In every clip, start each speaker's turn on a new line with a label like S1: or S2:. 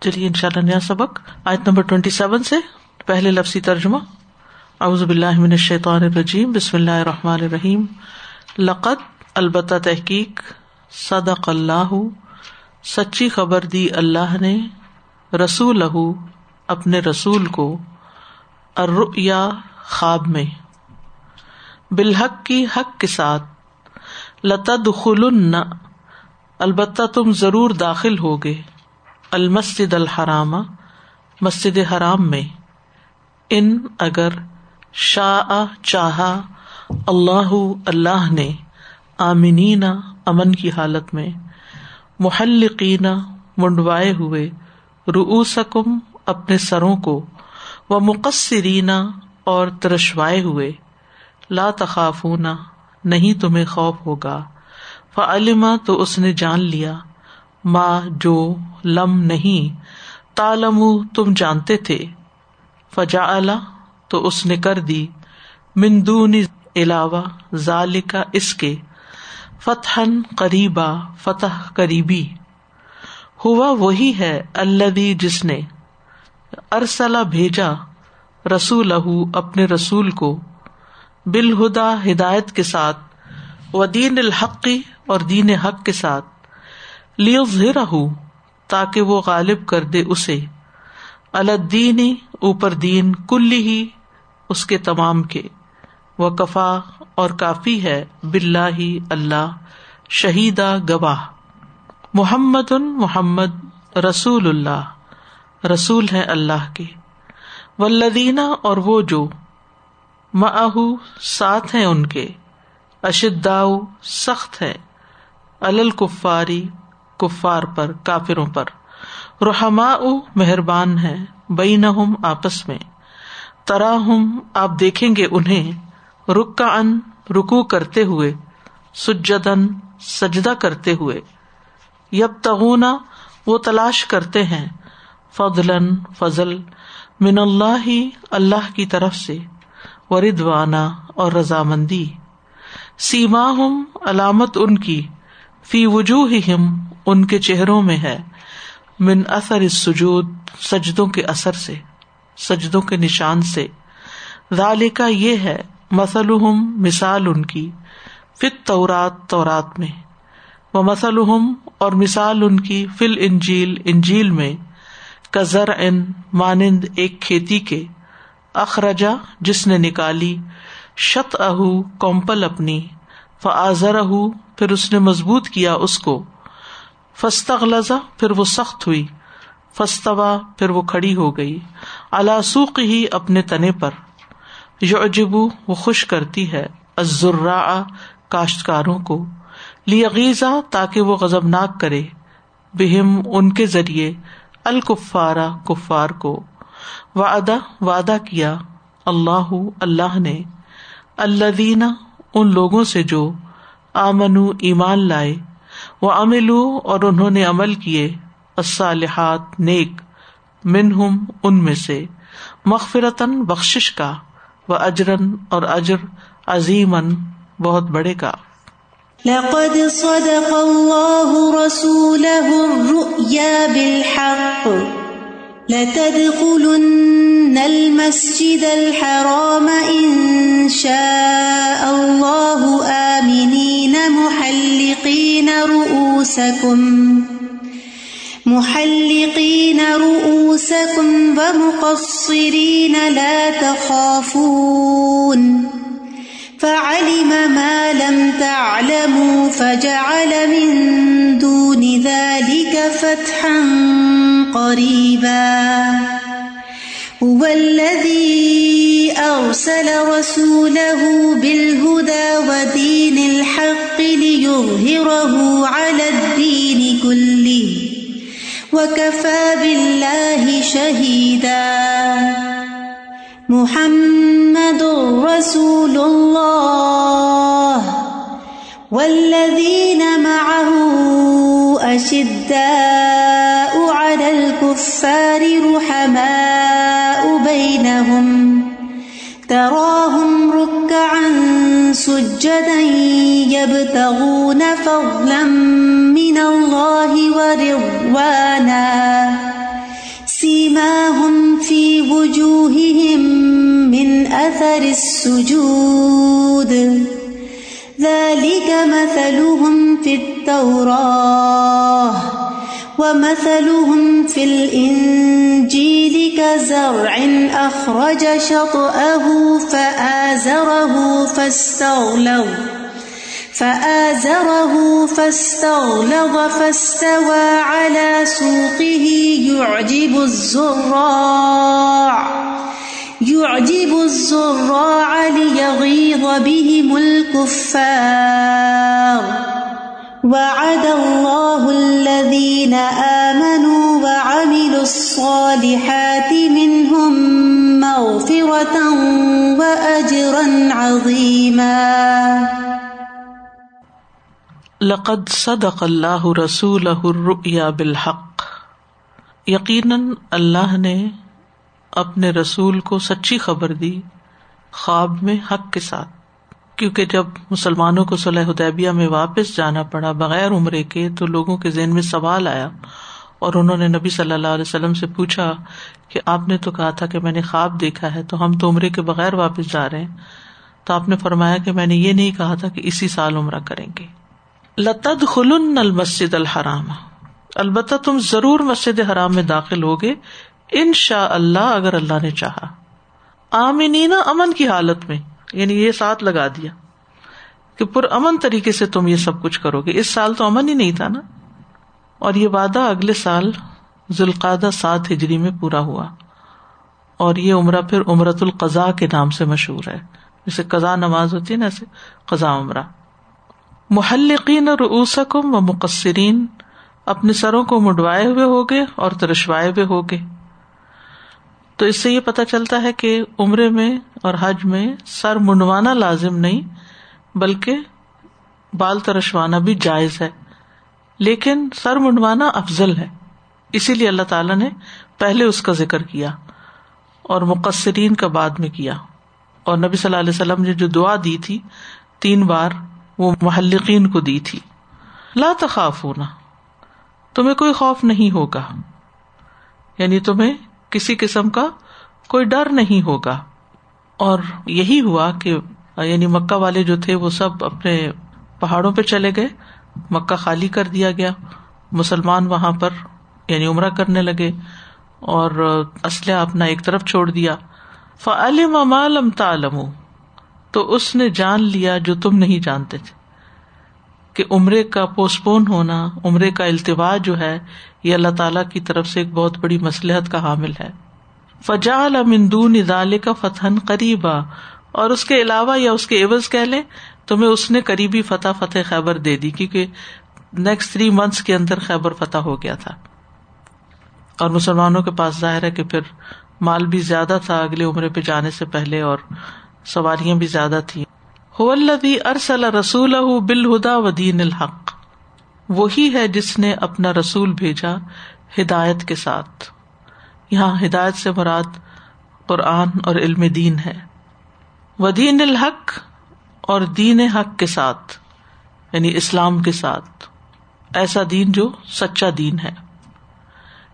S1: چلیے ان شاء اللہ نیا سبق۔ آیت نمبر ٹوینٹی سیون سے پہلے لفظی ترجمہ۔ اعوذ باللہ من الشیطان الرجیم۔ بسم اللہ الرحمٰن الرحیم۔ لقت البتہ تحقیق۔ صدق اللہ۔ سچی خبر دی اللہ نے۔ رسول اپنے رسول کو۔ اریا خواب میں۔ بالحق کی حق کے ساتھ۔ لتد خلن البتہ تم ضرور داخل ہوگے۔ المسد الحرام، مسجد حرام میں، ان اگر شاہ چاہا، اللہ اللہ نے آمنین امن کی حالت میں محلقین منڈوائے ہوئے روسکم اپنے سروں کو وہ مقصرین اور ترشوائے ہوئے، لا تخافون، نہیں تمہیں خوف ہوگا فعلما تو اس نے جان لیا۔ ماں جو لم نہیں تالم تم جانتے تھے۔ فجا تو اس نے کر دی۔ مندون علاوہ ذالکا اس کے۔ فتح قریبا، فتح قریبی۔ ہوا وہی ہے اللہ جس نے ارسلا بھیجا رسول اپنے رسول کو بالہدا ہدایت کے ساتھ، و دین الحقی اور دین حق کے ساتھ۔ لیظہرہ تاکہ وہ غالب کر دے اسے۔ الدین، اوپر دین کلی ہی، اس کے تمام کے۔ وہ کفا اور کافی ہے بلا ہی اللہ شہیدا گواہ۔ محمد ان محمد رسول اللہ، رسول ہے اللہ کے۔ ولدینہ اور وہ جو ماہ ساتھ ہیں ان کے۔ اشدا سخت ہے الکفاری کفار پر، کافروں پر۔ رحما مہربان ہے بئی نہ آپس میں۔ ترا ہم آپ دیکھیں گے انہیں رک کا ان رکو کرتے ہوئے سجدن سجدہ کرتے ہوئے۔ یب تغنا وہ تلاش کرتے ہیں۔ فضل فضل، من اللہ ہی اللہ کی طرف سے۔ وردوانا اور رضامندی۔ سیما ہم علامت ان کی۔ فی وجوہ ہم ان کے چہروں میں ہے، من اثر اس سجود سجدوں کے اثر سے، سجدوں کے نشان سے۔ ذالکا یہ ہے مسلحم مثال ان کی فت تورات تورات میں۔ وہ مسلحم اور مثال ان کی فل انجیل انجیل میں۔ کزر ان مانند ایک کھیتی کے۔ اخرجا جس نے نکالی۔ شت اہ کومپل اپنی۔ فضر پھر اس نے مضبوط کیا اس کو۔ فستغلزا پھر وہ سخت ہوئی۔ فستوا پھر وہ کھڑی ہو گئی۔ الاسوق ہی اپنے تنے پر۔ یو وہ خوش کرتی ہے۔ ازرا کاشتکاروں کو۔ لیغیزا تاکہ وہ غزبناک کرے۔ بہم، ان کے ذریعے۔ الکفارا کفار کو۔ وعدہ وعدہ کیا۔ اللہ اللہ نے۔ اللہ دینا ان لوگوں سے جو آمن ایمان لائے وہ املو اور انہوں نے عمل کیے، الصالحات، نیک، منہم، ان میں سے مغفرتن بخش کا و اجرن اور اجر عظیمن بہت بڑے کا۔
S2: لقد صدق الله رسوله الرؤيا بالحق۔ لتدخلن المسجد الحرام إن شاء الله آمنين محلقين رؤوسكم محلقين رؤوسكم ومقصرين لا تخافون. فعلم ما لم تعلموا فجعل من دون ذلك فتحا قريبا. هو الذي أرسل رسوله بالهدى ودين الحق ليظهره على الدين كله بلّہ شہیدا محمد رسول اللہ والذین معه أشداء. الكفار روح بينهم، تراهم ركعا سجدا يبتغون فضلا من الله ورضوانا. سيماهم في وجوههم من أثر ومثلهم في الإنجيل كزرع أخرج شطأه فآزره فاستغلظ فآزره فاستغلظ فاستوى على سوقه يعجب الزراع يعجب الزراع ليغيظ بهم الكفار وعد الله الذين آمنوا وعملوا الصالحات منهم مغفرة وأجرا عظيما.
S1: لقد صدق اللہ رسول بالحق. یقیناً اللہ نے اپنے رسول کو سچی خبر دی خواب میں حق کے ساتھ. کیونکہ جب مسلمانوں کو صلاح ادیبیہ میں واپس جانا پڑا بغیر عمرے کے، تو لوگوں کے ذہن میں سوال آیا اور انہوں نے نبی صلی اللہ علیہ وسلم سے پوچھا کہ آپ نے تو کہا تھا کہ میں نے خواب دیکھا ہے، تو ہم تو عمرے کے بغیر واپس جا رہے ہیں۔ تو آپ نے فرمایا کہ میں نے یہ نہیں کہا تھا کہ اسی سال عمرہ کریں گے۔ لتد خلن المسد الحرام۔ البتہ تم ضرور مسجد حرام میں داخل ہوگے ان شاء اللہ اگر اللہ نے چاہا۔ آمین امن کی حالت میں۔ یعنی یہ ساتھ لگا دیا کہ پر امن طریقے سے تم یہ سب کچھ کرو گے۔ اس سال تو امن ہی نہیں تھا نا۔ اور یہ وعدہ اگلے سال ذوالقادہ سات ہجری میں پورا ہوا۔ اور یہ عمرہ پھر عمرت القضاء کے نام سے مشہور ہے۔ جیسے قزا نماز ہوتی ہے نا، ایسے قزا عمرہ۔ محلقین اور اوسکم و مقصرین اپنے سروں کو مڈوائے ہوئے ہوگے اور ترشوائے ہوئے ہوگے۔ تو اس سے یہ پتا چلتا ہے کہ عمرے میں اور حج میں سر منڈوانا لازم نہیں، بلکہ بال ترشوانا بھی جائز ہے۔ لیکن سر منڈوانا افضل ہے۔ اسی لیے اللہ تعالیٰ نے پہلے اس کا ذکر کیا اور مقصرین کا بعد میں کیا۔ اور نبی صلی اللہ علیہ وسلم نے جو دعا دی تھی، تین بار وہ محلقین کو دی تھی۔ لا تخاف ہونا تمہیں کوئی خوف نہیں ہوگا۔ یعنی تمہیں کسی قسم کا کوئی ڈر نہیں ہوگا۔ اور یہی ہوا کہ یعنی مکہ والے جو تھے، وہ سب اپنے پہاڑوں پہ چلے گئے۔ مکہ خالی کر دیا گیا۔ مسلمان وہاں پر یعنی عمرہ کرنے لگے۔ اور اسلحہ اپنا ایک طرف چھوڑ دیا۔ فعلم تعلم۔ تو اس نے جان لیا جو تم نہیں جانتے تھے۔ کہ عمرے کا پوسٹ پون ہونا، عمرے کا التوا جو ہے، یہ اللہ تعالی کی طرف سے ایک بہت بڑی مسلحت کا حامل ہے۔ فجا المندون ادال کا فتح قریبا۔ اور اس کے علاوہ یا اس کے عوض کہہ لیں تمہیں اس نے قریبی فتح فتح خیبر دے دی، کیونکہ نیکسٹ تھری منتھس کے اندر خیبر فتح ہو گیا تھا۔ اور مسلمانوں کے پاس ظاہر ہے کہ پھر مال بھی زیادہ تھا، اگلے عمرے پہ جانے سے پہلے اور سواریاں بھی زیادہ تھیں۔ تھی ارسل رسول بالہدا و دین الحق. وہی ہے جس نے اپنا رسول بھیجا ہدایت کے ساتھ. یہاں ہدایت سے مراد قرآن اور علم دین ہے. ودین الحق اور دین حق کے ساتھ یعنی اسلام کے ساتھ. ایسا دین جو سچا دین ہے.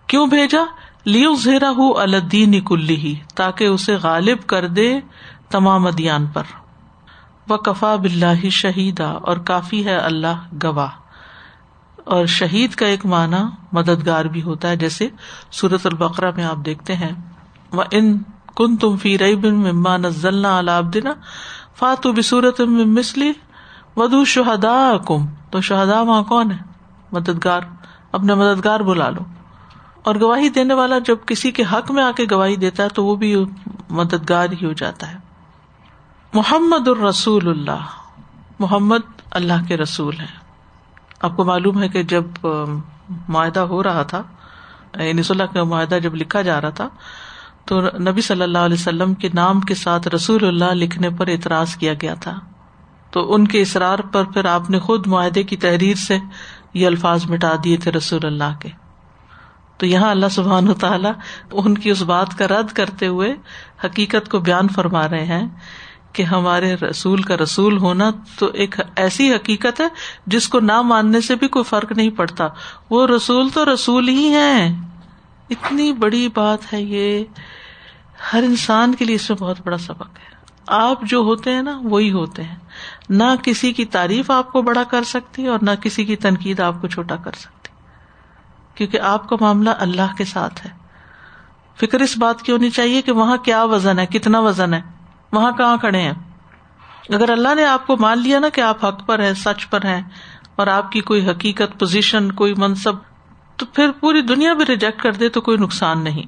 S1: کیوں بھیجا؟ لیو زیرا ہُ الدین کلی ہی تاکہ اسے غالب کر دے تمام ادیان پر. وہ کفا بلّہ شہیدا، اور کافی ہے اللہ گواہ۔ اور شہید کا ایک معنی مددگار بھی ہوتا ہے، جیسے سورت البقرا میں آپ دیکھتے ہیں وہ ان کن تم فی رئی بن مما نزلنا الابدنا فاتو بصورت مسلی ودو شہدا کم تو شہدا وہاں کون ہے؟ مددگار، اپنے مددگار بلا لو۔ اور گواہی دینے والا جب کسی کے حق میں آ کے گواہی دیتا ہے، تو وہ بھی مددگار ہی ہو جاتا ہے۔ محمد الرسول اللہ۔ محمد اللہ کے رسول ہیں۔ آپ کو معلوم ہے کہ جب معاہدہ ہو رہا تھا یعنی صلاح کا معاہدہ جب لکھا جا رہا تھا، تو نبی صلی اللہ علیہ وسلم کے نام کے ساتھ رسول اللہ لکھنے پر اعتراض کیا گیا تھا۔ تو ان کے اصرار پر پھر آپ نے خود معاہدے کی تحریر سے یہ الفاظ مٹا دیے تھے رسول اللہ کے۔ تو یہاں اللہ سبحان تعالیٰ ان کی اس بات کا رد کرتے ہوئے حقیقت کو بیان فرما رہے ہیں کہ ہمارے رسول کا رسول ہونا تو ایک ایسی حقیقت ہے جس کو نہ ماننے سے بھی کوئی فرق نہیں پڑتا۔ وہ رسول تو رسول ہی ہے اتنی بڑی بات ہے یہ۔ ہر انسان کے لیے اس میں بہت بڑا سبق ہے۔ آپ جو ہوتے ہیں نا، وہی ہوتے ہیں۔ نہ کسی کی تعریف آپ کو بڑا کر سکتی اور نہ کسی کی تنقید آپ کو چھوٹا کر سکتی۔ کیونکہ آپ کا معاملہ اللہ کے ساتھ ہے۔ فکر اس بات کی ہونی چاہیے کہ وہاں کیا وزن ہے، کتنا وزن ہے۔ وہاں کہاں کھڑے ہیں؟ اگر اللہ نے آپ کو مان لیا نا کہ آپ حق پر ہے سچ پر ہیں، اور آپ کی کوئی حقیقت پوزیشن کوئی منصب، تو پھر پوری دنیا بھی ریجیکٹ کر دے تو کوئی نقصان نہیں۔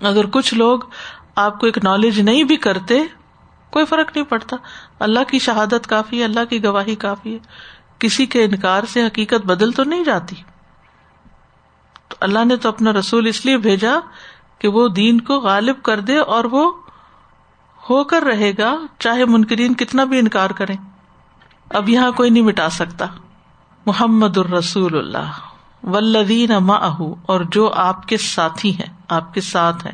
S1: اگر کچھ لوگ آپ کو اکنالج نہیں بھی کرتے، کوئی فرق نہیں پڑتا۔ اللہ کی شہادت کافی ہے، اللہ کی گواہی کافی ہے۔ کسی کے انکار سے حقیقت بدل تو نہیں جاتی۔ تو اللہ نے تو اپنا رسول اس لیے بھیجا کہ وہ دین کو غالب کر دے اور وہ ہو کر رہے گا، چاہے منکرین کتنا بھی انکار کرے اب یہاں کوئی نہیں مٹا سکتا۔ محمد الرسول اللہ ولدین اور جو آپ کے ساتھی ہیں، آپ کے ساتھ ہیں۔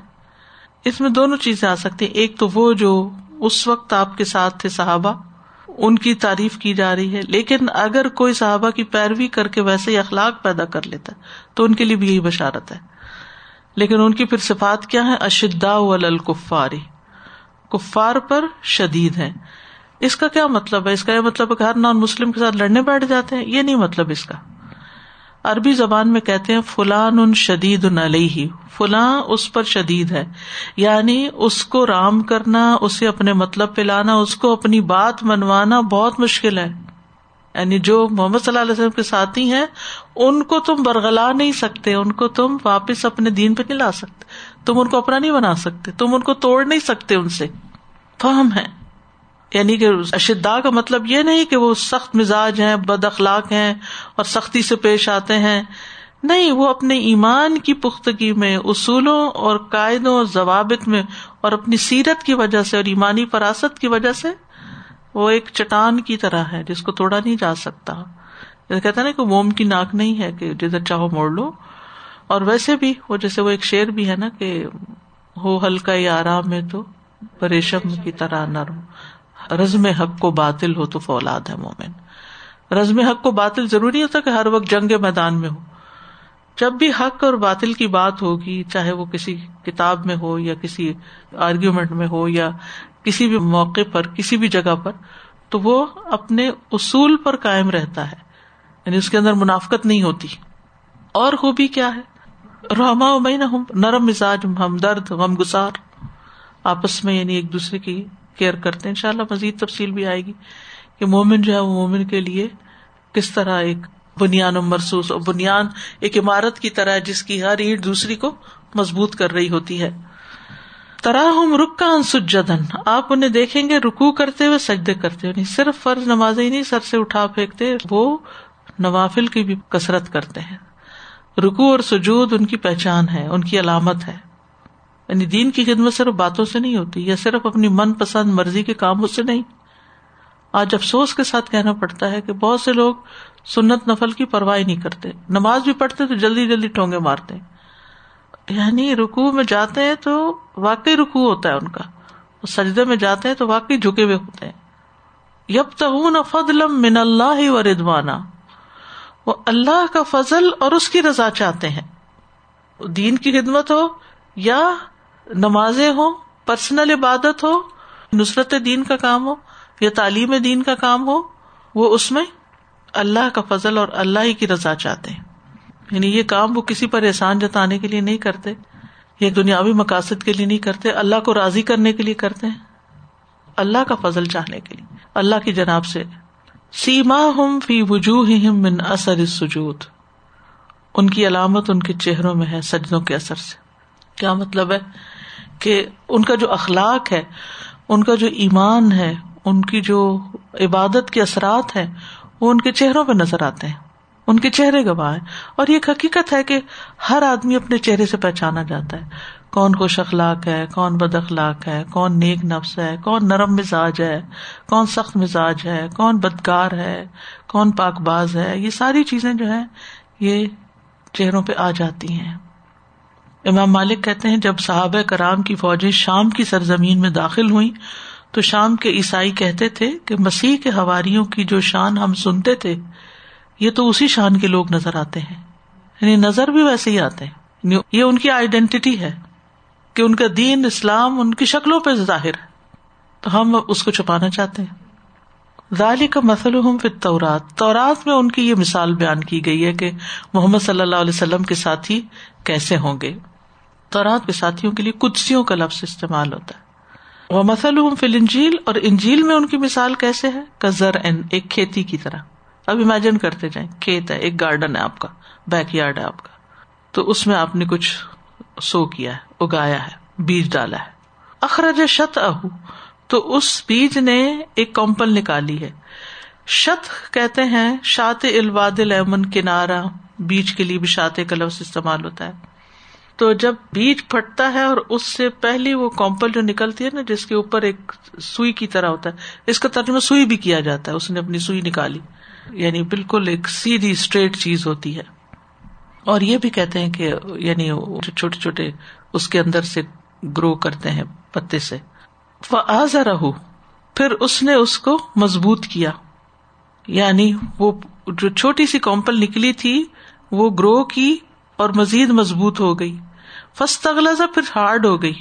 S1: اس میں دونوں چیزیں آ سکتی ہیں۔ ایک تو وہ جو اس وقت آپ کے ساتھ تھے صحابہ، ان کی تعریف کی جا رہی ہے۔ لیکن اگر کوئی صحابہ کی پیروی کر کے ویسے ہی اخلاق پیدا کر لیتا ہے، تو ان کے لیے بھی یہی بشارت ہے۔ لیکن ان کی پھر صفات کیا ہے اشدا الکفاری۔ کفار پر شدید ہے اس کا کیا مطلب ہے؟ اس کا یہ مطلب کہ ہر نان مسلم کے ساتھ لڑنے بیٹھ جاتے ہیں، یہ نہیں مطلب اس کا۔ عربی زبان میں کہتے ہیں، فلان ان شدید علیہ۔ فلاں اس پر شدید ہے۔ یعنی اس کو رام کرنا، اسے اپنے مطلب پہ لانا، اس کو اپنی بات منوانا بہت مشکل ہے۔ یعنی جو محمد صلی اللہ علیہ وسلم کے ساتھی ہیں، ان کو تم برگلا نہیں سکتے، ان کو تم واپس اپنے دین پہ نہیں لا سکتے۔ تم ان کو اپنا نہیں بنا سکتے، تم ان کو توڑ نہیں سکتے ان سے۔ فہم ہے۔ یعنی کہ اشدا کا مطلب یہ نہیں کہ وہ سخت مزاج ہیں، بد اخلاق ہیں اور سختی سے پیش آتے ہیں۔ نہیں، وہ اپنے ایمان کی پختگی میں، اصولوں اور قاعدوں اور ضوابط میں اور اپنی سیرت کی وجہ سے اور ایمانی فراست کی وجہ سے وہ ایک چٹان کی طرح ہے جس کو توڑا نہیں جا سکتا۔ کہتا نا کہ موم کی ناک نہیں ہے کہ جدھر چاہو موڑ لو۔ اور ویسے بھی وہ جیسے وہ ایک شعر بھی ہے نا کہ ہو ہلکا یا آرام میں تو پریشم کی طرح نرم۔ رزم حق کو باطل ہو تو فولاد ہے مومن۔ رزم حق کو باطل ضروری ہوتا کہ ہر وقت جنگ میدان میں ہو۔ جب بھی حق اور باطل کی بات ہوگی، چاہے وہ کسی کتاب میں ہو یا کسی آرگیومنٹ میں ہو یا کسی بھی موقع پر، کسی بھی جگہ پر، تو وہ اپنے اصول پر قائم رہتا ہے۔ یعنی اس کے اندر منافقت نہیں ہوتی۔ اور خوبی کیا ہے؟ رحما میں نرم مزاج ہمدرد غم گسار۔ آپس میں یعنی ایک دوسرے کی کیئر کرتے ان شاء اللہ مزید تفصیل بھی آئے گی کہ مومن جو ہے وہ مومن کے لیے کس طرح ایک بنیاد مرسوس اور بنیاد ایک عمارت کی طرح جس کی ہر اینٹ دوسری کو مضبوط کر رہی ہوتی ہے۔ تراہم رکا سجدن آپ انہیں دیکھیں گے رکو کرتے ہوئے، سجدے کرتے ہوئے۔ یعنی صرف فرض نماز ہی نہیں، سر سے اٹھا پھینکتے وہ نوافل کی بھی کسرت کرتے ہیں۔ رکو اور سجود ان کی پہچان ہے، ان کی علامت ہے۔ یعنی دین کی خدمت صرف باتوں سے نہیں ہوتی، یا صرف اپنی من پسند مرضی کے کاموں سے نہیں۔ آج افسوس کے ساتھ کہنا پڑتا ہے کہ بہت سے لوگ سنت نفل کی پرواہ نہیں کرتے۔ نماز بھی پڑھتے تو جلدی جلدی ٹونگے مارتے۔ یعنی رکو میں جاتے ہیں تو واقعی رکو ہوتا ہے ان کا۔ سجدے میں جاتے ہیں تو واقعی جھکے ہوئے ہوتے ہیں۔ یب تغون فضل من اللہ و ردوانا وہ اللہ کا فضل اور اس کی رضا چاہتے ہیں۔ دین کی خدمت ہو یا نمازیں ہو پرسنل عبادت ہو، نصرت دین کا کام ہو یا تعلیم دین کا کام ہو، وہ اس میں اللہ کا فضل اور اللہ ہی کی رضا چاہتے ہیں۔ یعنی یہ کام وہ کسی پر احسان جتانے کے لیے نہیں کرتے، یہ دنیاوی مقاصد کے لیے نہیں کرتے، اللہ کو راضی کرنے کے لیے کرتے ہیں۔ اللہ کا فضل چاہنے کے لیے، اللہ کی جناب سے سیما ہم فی وجوہ من اثر سجود ان کی علامت ان کے چہروں میں ہے، سجدوں کے اثر سے۔ کیا مطلب ہے؟ کہ ان کا جو اخلاق ہے، ان کا جو ایمان ہے، ان کی جو عبادت کے اثرات ہیں، وہ ان کے چہروں پہ نظر آتے ہیں۔ ان کے چہرے گواہ اور یہ حقیقت ہے کہ ہر آدمی اپنے چہرے سے پہچانا جاتا ہے۔ کون خوش اخلاق ہے، کون بد اخلاق ہے، کون نیک نفس ہے، کون نرم مزاج ہے، کون سخت مزاج ہے، کون بدکار ہے، کون پاک باز ہے۔ یہ ساری چیزیں جو ہے یہ چہروں پہ آ جاتی ہیں۔ امام مالک کہتے ہیں، جب صحابہ کرام کی فوجیں شام کی سرزمین میں داخل ہوئی تو شام کے عیسائی کہتے تھے کہ مسیح کے ہواریوں کی جو شان ہم سنتے تھے، یہ تو اسی شان کے لوگ نظر آتے ہیں۔ یعنی نظر بھی ویسے ہی آتے ہیں۔ یعنی یہ ان کی آئیڈینٹی ہے۔ کہ ان کا دین اسلام ان کی شکلوں پہ ظاہر ہے۔ تو ہم اس کو چھپانا چاہتے ہیں۔ ذالی کا مسل ہوں پھر تورات تورات میں ان کی یہ مثال بیان کی گئی ہے کہ محمد صلی اللہ علیہ وسلم کے ساتھی کیسے ہوں گے۔ تورات کے ساتھیوں کے لیے کدسیوں کا لفظ استعمال ہوتا ہے۔ وہ مسل فل انجیل اور انجیل میں ان کی مثال کیسے ہے؟ کزر این ایک کھیتی کی طرح۔ اب امیجن کرتے جائیں، کھیت ہے، ایک گارڈن ہے آپ کا بیک یارڈ ہے آپ کا۔ تو اس میں آپ نے کچھ سو کیا ہے، اگایا ہے، بیج ڈالا ہے۔ اخراج شت اہ تو اس بیج نے ایک کمپل نکالی ہے۔ شت کہتے ہیں شاط الواد المن کنارا بیج کے لیے بھی شاط کا لفظ استعمال ہوتا ہے۔ تو جب بیج پھٹتا ہے اور اس سے پہلی وہ کمپل جو نکلتی ہے نا، جس کے اوپر ایک سوئی کی طرح ہوتا ہے، اس کا ترجمہ سوئی بھی کیا جاتا ہے، اس نے اپنی سوئی نکالی۔ یعنی بالکل ایک سیدھی اسٹریٹ چیز ہوتی ہے۔ اور یہ بھی کہتے ہیں کہ یعنی چھوٹے چھوٹے اس کے اندر سے گرو کرتے ہیں پتے سے۔ رہو پھر اس نے اس کو مضبوط کیا۔ یعنی وہ جو چھوٹی سی کمپل نکلی تھی، وہ گرو کی اور مزید مضبوط ہو گئی۔ فسٹ اگلا سا پھر ہارڈ ہو گئی۔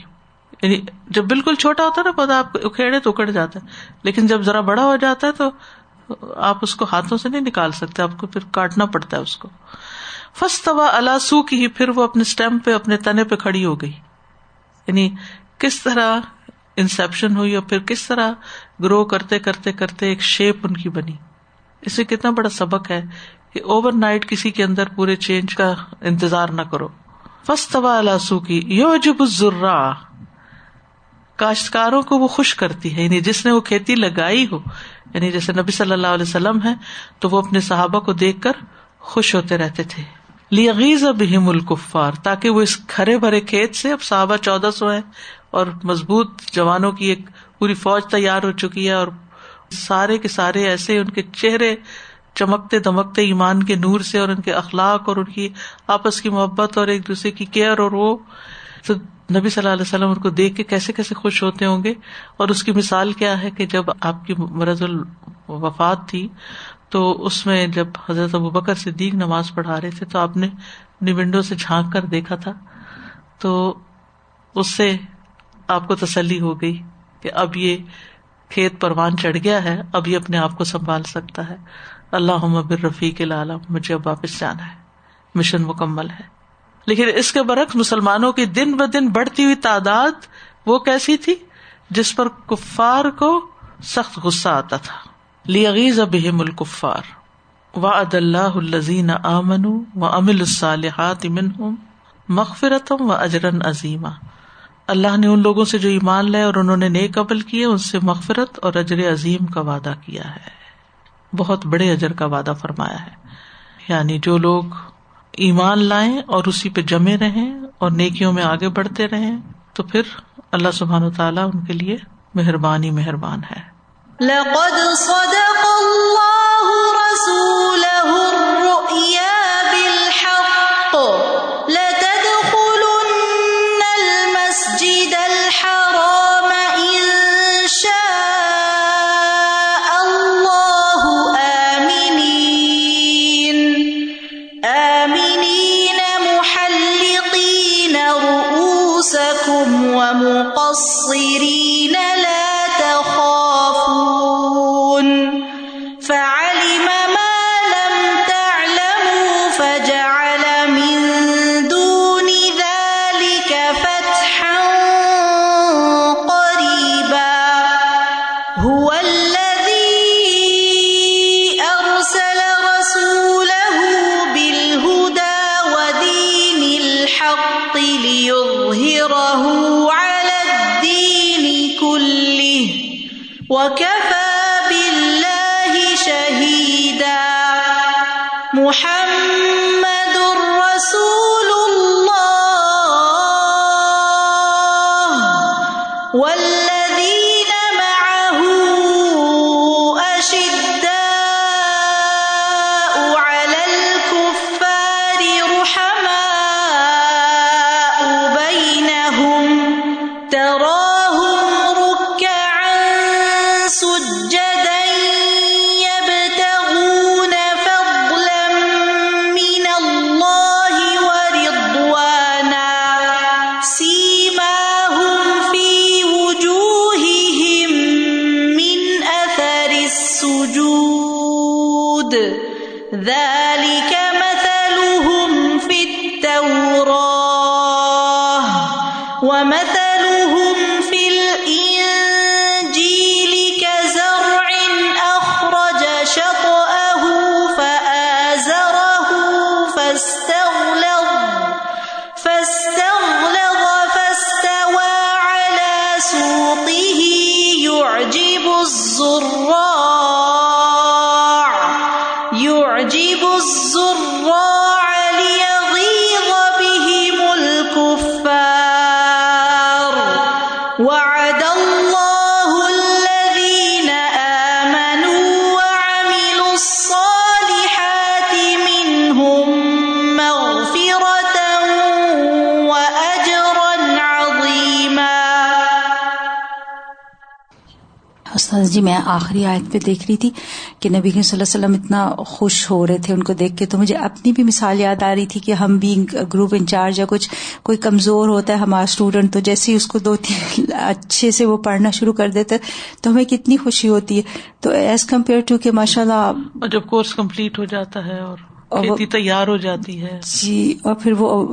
S1: یعنی جب بالکل چھوٹا ہوتا ہے نا پودا آپ اکھیڑے تو اکڑ جاتا ہے، لیکن جب ذرا بڑا ہو جاتا ہے تو آپ اس کو ہاتھوں سے نہیں نکال سکتے، آپ کو پھر کاٹنا پڑتا ہے اس کو۔ فس توا الاسو کی ہی پھر وہ اپنے اسٹیم پہ، اپنے تنے پہ کھڑی ہو گئی۔ یعنی کس طرح انسپشن ہوئی اور پھر کس طرح گرو کرتے کرتے کرتے ایک شیپ ان کی بنی۔ اس سے کتنا بڑا سبق ہے کہ اوور نائٹ کسی کے اندر پورے چینج کا انتظار نہ کرو۔ فس توا الاسو کی یو جب ذرا کاشتکاروں کو وہ خوش کرتی ہے یعنی جس نے وہ کھیتی لگائی ہو یعنی جیسے نبی صلی اللہ علیہ وسلم ہے تو وہ اپنے صحابہ کو دیکھ کر خوش ہوتے رہتے تھے۔ لیغیز بہم الکفار، تاکہ وہ اس کھرے بھرے کھیت سے، اب صحابہ چودہ سو ہے اور مضبوط جوانوں کی ایک پوری فوج تیار ہو چکی ہے اور سارے کے سارے ایسے ان کے چہرے چمکتے دمکتے ایمان کے نور سے اور ان کے اخلاق اور ان کی آپس کی محبت اور ایک دوسرے کی کیئر اور وہ تو نبی صلی اللہ علیہ وسلم ان کو دیکھ کے کیسے کیسے خوش ہوتے ہوں گے؟ اور اس کی مثال کیا ہے کہ جب آپ کی مرض الوفات تھی، تو اس میں جب حضرت ابو بکر صدیق نماز پڑھا رہے تھے، تو آپ نے اپنی ونڈو سے جھانک کر دیکھا تھا۔ تو اس سے آپ کو تسلی ہو گئی کہ اب یہ کھیت پروان چڑھ گیا ہے، اب یہ اپنے آپ کو سنبھال سکتا ہے۔ اللہ بر رفیق لال مجھے اب واپس جانا ہے۔ مشن مکمل ہے۔ لیکن اس کے برعکس مسلمانوں کی دن ب دن بڑھتی ہوئی تعداد وہ کیسی تھی جس پر کفار کو سخت غصہ آتا تھا۔ لیغیز بہم الکفار و اد اللہ الزین امن و امل الصالحات منہم مغفرتم و اجرن عظیمہ اللہ نے ان لوگوں سے جو ایمان لائے اور انہوں نے نیک عمل کیے، ان سے مغفرت اور اجر عظیم کا وعدہ کیا ہے۔ بہت بڑے اجر کا وعدہ فرمایا ہے۔ یعنی جو لوگ ایمان لائیں اور اسی پہ جمے رہیں اور نیکیوں میں آگے بڑھتے رہیں، تو پھر اللہ سبحان و تعالیٰ ان کے لیے مہربانی، مہربان ہے۔
S2: لقد صدق رؤوسكم ومقصرين لا محمد الرسول سجود. ذلك مثلهم في التوراة ومثل
S3: استاذ جی میں آخری آیت پہ دیکھ رہی تھی کہ نبی صلی اللہ علیہ وسلم اتنا خوش ہو رہے تھے، ان کو دیکھ کے تو مجھے اپنی بھی مثال یاد آ رہی تھی کہ ہم بھی گروپ انچارج یا کچھ، کوئی کمزور ہوتا ہے ہمارا اسٹوڈنٹ تو جیسے ہی اس کو دو تین اچھے سے وہ پڑھنا شروع کر دیتے، تو ہمیں کتنی خوشی ہوتی ہے۔ تو ایز کمپیئر ٹو کہ ماشاء اللہ
S1: جب کورس کمپلیٹ ہو جاتا ہے اور کھیتی تیار ہو جاتی ہے۔
S3: جی اور پھر وہ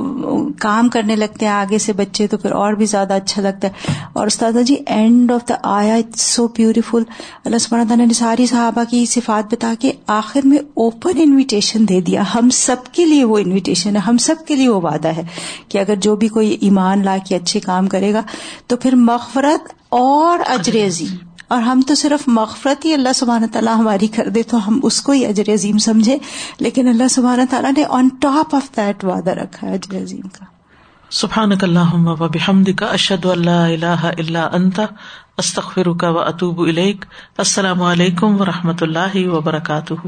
S3: کام کرنے لگتے ہیں آگے سے بچے تو پھر اور بھی زیادہ اچھا لگتا ہے۔ اور استاد جی اینڈ آف دا آیا سو بیوٹیفل اللہ سبحانہ تعالیٰ نے ساری صحابہ کی صفات بتا کے آخر میں اوپن انویٹیشن دے دیا۔ ہم سب کے لیے وہ انویٹیشن ہے ہم سب کے لیے وہ وعدہ ہے کہ اگر جو بھی کوئی ایمان لا کے اچھے کام کرے گا تو پھر مغفرت اور اجر۔ عظیم۔ اور ہم تو صرف مغفرت ہی اللہ سبحانہ تعالیٰ ہماری کر دے تو ہم اس کو ہی اجر عظیم سمجھے۔ لیکن اللہ سبحانہ تعالیٰ نے آن ٹاپ آف دیٹ وعدہ رکھا ہے اجر عظیم کا۔
S1: سبحان اللہم کا اشد اللہ اللہ اللہ الہ استخر کا و اطوب السلام علیکم و رحمۃ اللہ وبرکاتہ۔